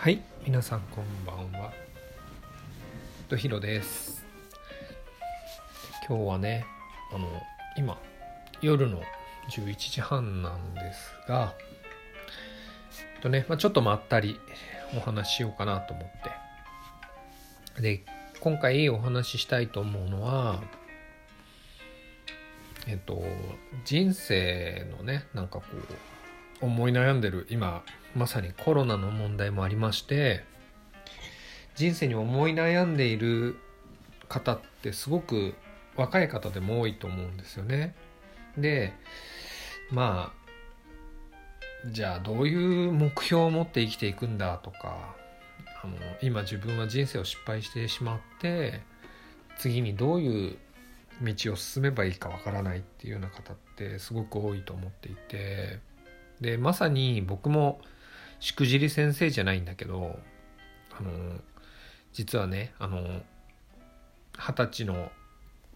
はい皆さんこんばんは。とひろです。今日はねあの今夜の11時半なんですがとね、まあ、ちょっとまったりお話ししようかなと思って。で今回お話ししたいと思うのはえっと人生のねなんかこう思い悩んでる今まさにコロナの問題もありまして人生に思い悩んでいる方ってすごく若い方でも多いと思うんですよね。でまあじゃあどういう目標を持って生きていくんだとかあの今自分は人生を失敗してしまって次にどういう道を進めばいいかわからないっていうような方ってすごく多いと思っていてでまさに僕もしくじり先生じゃないんだけどあの実はねあの二十歳の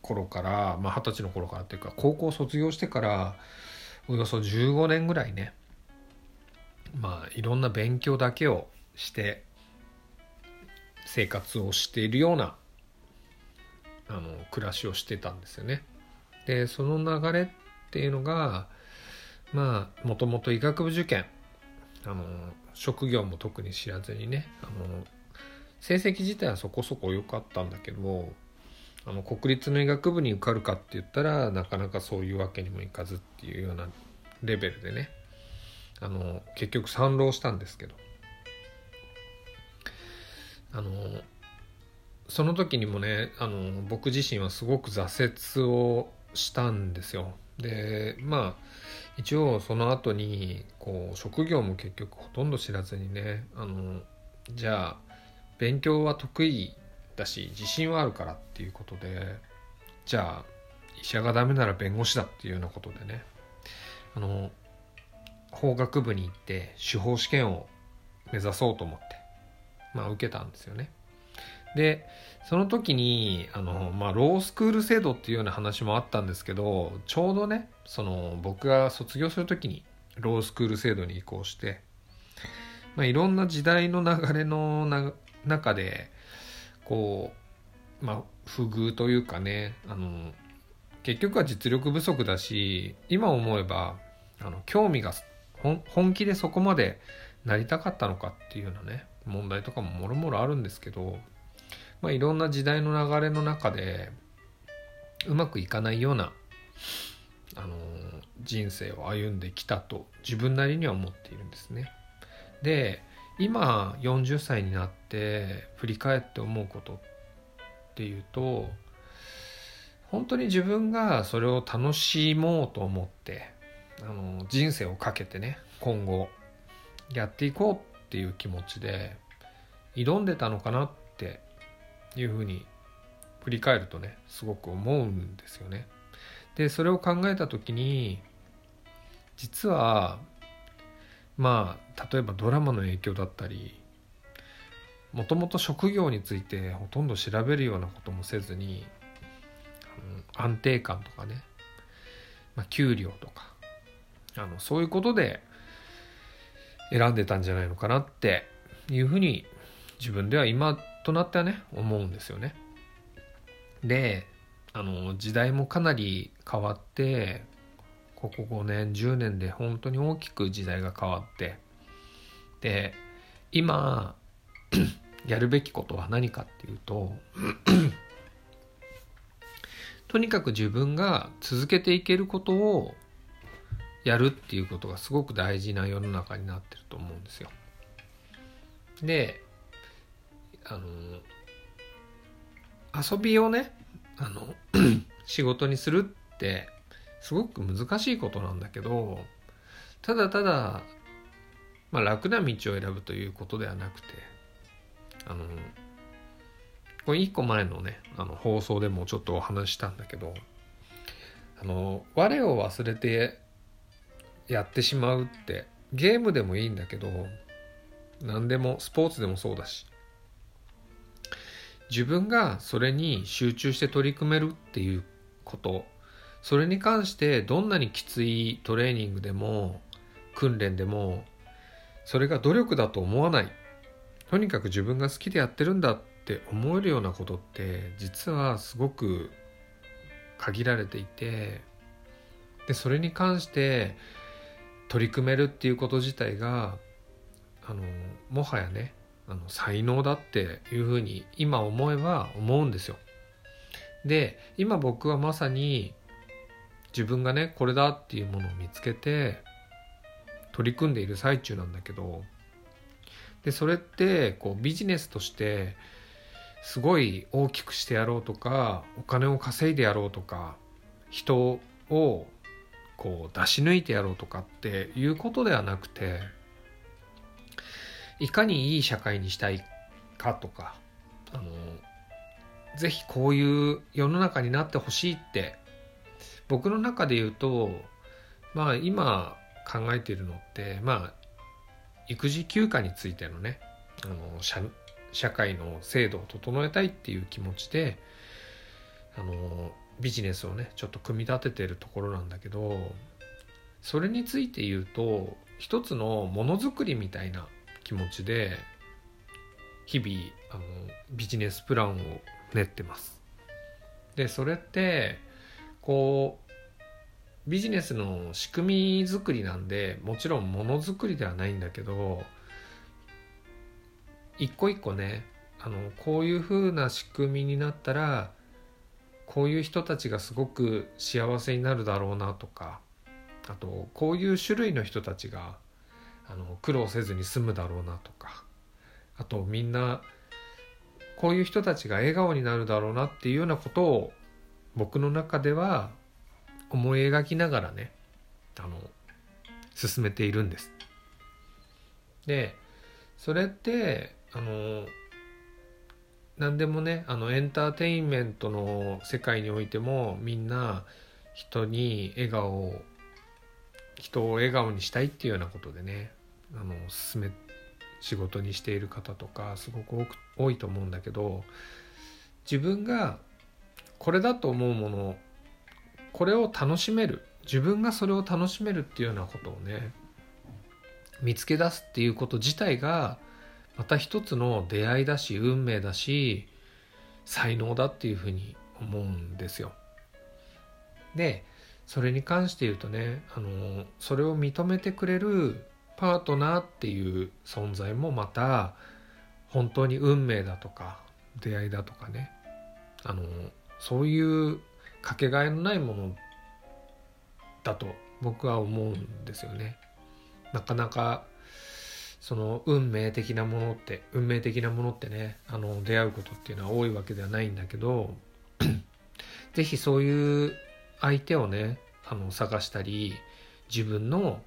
頃からまあ二十歳の頃からっていうか高校卒業してからおよそ15年ぐらいねまあいろんな勉強だけをして生活をしているようなあの暮らしをしてたんですよね。でその流れっていうのがまあもともと医学部受験あの職業も特に知らずにねあの成績自体はそこそこ良かったんだけどあの国立の医学部に受かるかって言ったらなかなかそういうわけにもいかずっていうようなレベルでねあの結局賛浪したんですけど。あのその時にもねあの僕自身はすごく挫折をしたんですよ。でまあ一応その後にこう職業も結局ほとんど知らずにねあのじゃあ勉強は得意だし自信はあるからっていうことでじゃあ医者がダメなら弁護士だっていうようなことでねあの法学部に行って司法試験を目指そうと思ってまあ受けたんですよね。でその時にあの、まあ、ロースクール制度っていうような話もあったんですけどちょうどねその僕が卒業する時にロースクール制度に移行して、まあ、いろんな時代の流れのな中でこう、まあ、不遇というかねあの結局は実力不足だし今思えばあの興味が本気でそこまでなりたかったのかっていうようなね問題とかももろもろあるんですけどまあ、いろんな時代の流れの中でうまくいかないような、あの人生を歩んできたと自分なりには思っているんですね。で今40歳になって振り返って思うことっていうと本当に自分がそれを楽しもうと思ってあの人生をかけてね今後やっていこうっていう気持ちで挑んでたのかなっていうふうに振り返るとねすごく思うんですよね。でそれを考えた時に実はまあ例えばドラマの影響だったりもともと職業についてほとんど調べるようなこともせずに安定感とかね、まあ、給料とかあのそういうことで選んでたんじゃないのかなっていうふうに自分では今となってはね思うんですよね。であの時代もかなり変わってここ5年10年で本当に大きく時代が変わってで今 やるべきことは何かっていうと とにかく自分が続けていけることをやるっていうことがすごく大事な世の中になってると思うんですよ。であの遊びをねあの 仕事にするってすごく難しいことなんだけどただただ、まあ、楽な道を選ぶということではなくてあのこれ一個前のねあの放送でもちょっとお話したんだけどあの我を忘れてやってしまうってゲームでもいいんだけど何でもスポーツでもそうだし自分がそれに集中して取り組めるっていうことそれに関してどんなにきついトレーニングでも訓練でもそれが努力だと思わない。とにかく自分が好きでやってるんだって思えるようなことって実はすごく限られていてでそれに関して取り組めるっていうこと自体があのもはやねあの才能だっていうふうに今思えば思うんですよ。で今僕はまさに自分がねこれだっていうものを見つけて取り組んでいる最中なんだけどでそれってこうビジネスとしてすごい大きくしてやろうとかお金を稼いでやろうとか人をこう出し抜いてやろうとかっていうことではなくていかにいい社会にしたいかとかあのぜひこういう世の中になってほしいって僕の中で言うとまあ今考えているのってまあ育児休暇についてのねあの社社会の制度を整えたいっていう気持ちであのビジネスをねちょっと組み立ててるところなんだけどそれについて言うと一つのものづくりみたいな気持ちで日々あのビジネスプランを練ってます。でそれってこうビジネスの仕組み作りなんでもちろんものづくりではないんだけど一個一個ねあのこういう風な仕組みになったらこういう人たちがすごく幸せになるだろうなとかあとこういう種類の人たちがあの苦労せずに済むだろうなとかあとみんなこういう人たちが笑顔になるだろうなっていうようなことを僕の中では思い描きながらねあの進めているんです。でそれってあの何でもねあのエンターテインメントの世界においてもみんな人に笑顔を人を笑顔にしたいっていうようなことでねあの進め仕事にしている方とかすごく多いと思うんだけど自分がこれだと思うものこれを楽しめる自分がそれを楽しめるっていうようなことをね見つけ出すっていうこと自体がまた一つの出会いだし運命だし才能だっていうふうに思うんですよ。でそれに関して言うとねあのそれを認めてくれるパートナーっていう存在もまた本当に運命だとか出会いだとかねあのそういうかけがえのないものだと僕は思うんですよね。なかなかその運命的なものって運命的なものってねあの出会うことっていうのは多いわけではないんだけど 是非そういう相手をねあの探したり自分の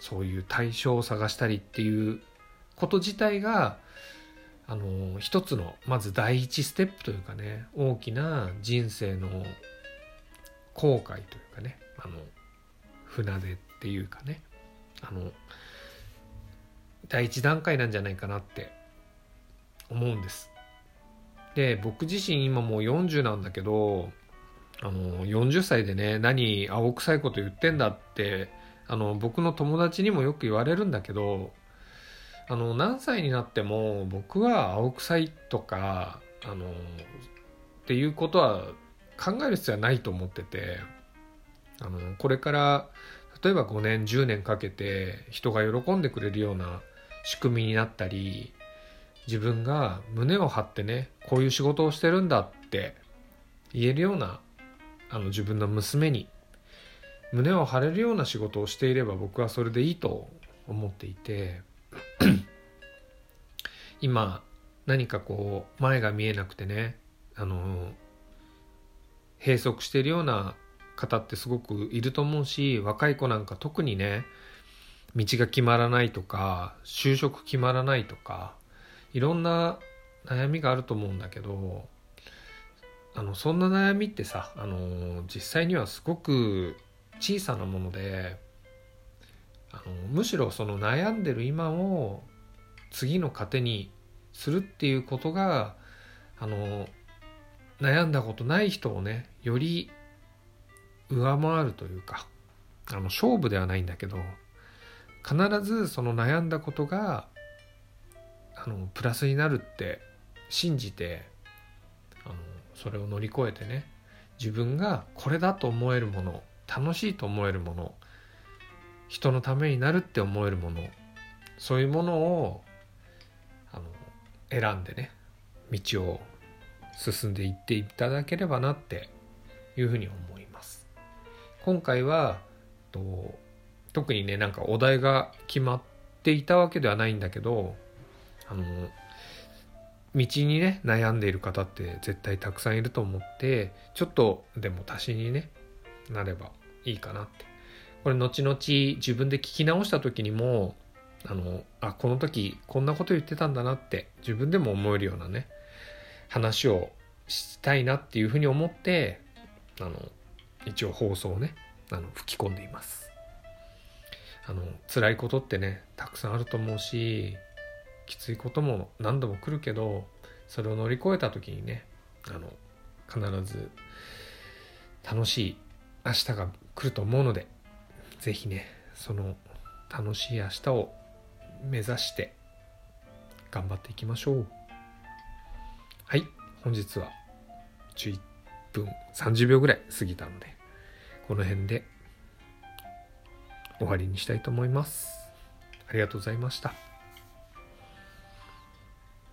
そういう対象を探したりっていうこと自体があの一つのまず第一ステップというかね大きな人生の後悔というかねあの船出っていうかねあの第一段階なんじゃないかなって思うんです。で僕自身今もう40なんだけどあの40歳でね何青臭いこと言ってんだってあの僕の友達にもよく言われるんだけどあの何歳になっても僕は青臭いとかあのっていうことは考える必要はないと思っててあのこれから例えば5年10年かけて人が喜んでくれるような仕組みになったり自分が胸を張ってねこういう仕事をしてるんだって言えるようなあの自分の娘に胸を張れるような仕事をしていれば僕はそれでいいと思っていて 今何かこう前が見えなくてねあの閉塞しているような方ってすごくいると思うし若い子なんか特にね道が決まらないとか就職決まらないとかいろんな悩みがあると思うんだけどあのそんな悩みってさあの実際にはすごく小さなものであのむしろその悩んでる今を次の糧にするっていうことがあの悩んだことない人をねより上回るというかあの勝負ではないんだけど必ずその悩んだことがあのプラスになるって信じてそれを乗り越えてね自分がこれだと思えるもの楽しいと思えるもの人のためになるって思えるものそういうものをあの選んでね道を進んでいっていただければなっていうふうに思います。今回はと特にねなんかお題が決まっていたわけではないんだけどあの道にね悩んでいる方って絶対たくさんいると思ってちょっとでも足しにねなればいいかなって。これ後々自分で聞き直した時にもあのあこの時こんなこと言ってたんだなって自分でも思えるようなね話をしたいなっていうふうに思ってあの一応放送をねあの吹き込んでいます。あの辛いことってねたくさんあると思うしきついことも何度も来るけどそれを乗り越えた時にねあの必ず楽しい明日が来ると思うので是非ねその楽しい明日を目指して頑張っていきましょう。はい本日は11分30秒ぐらい過ぎたのでこの辺で終わりにしたいと思います。ありがとうございました。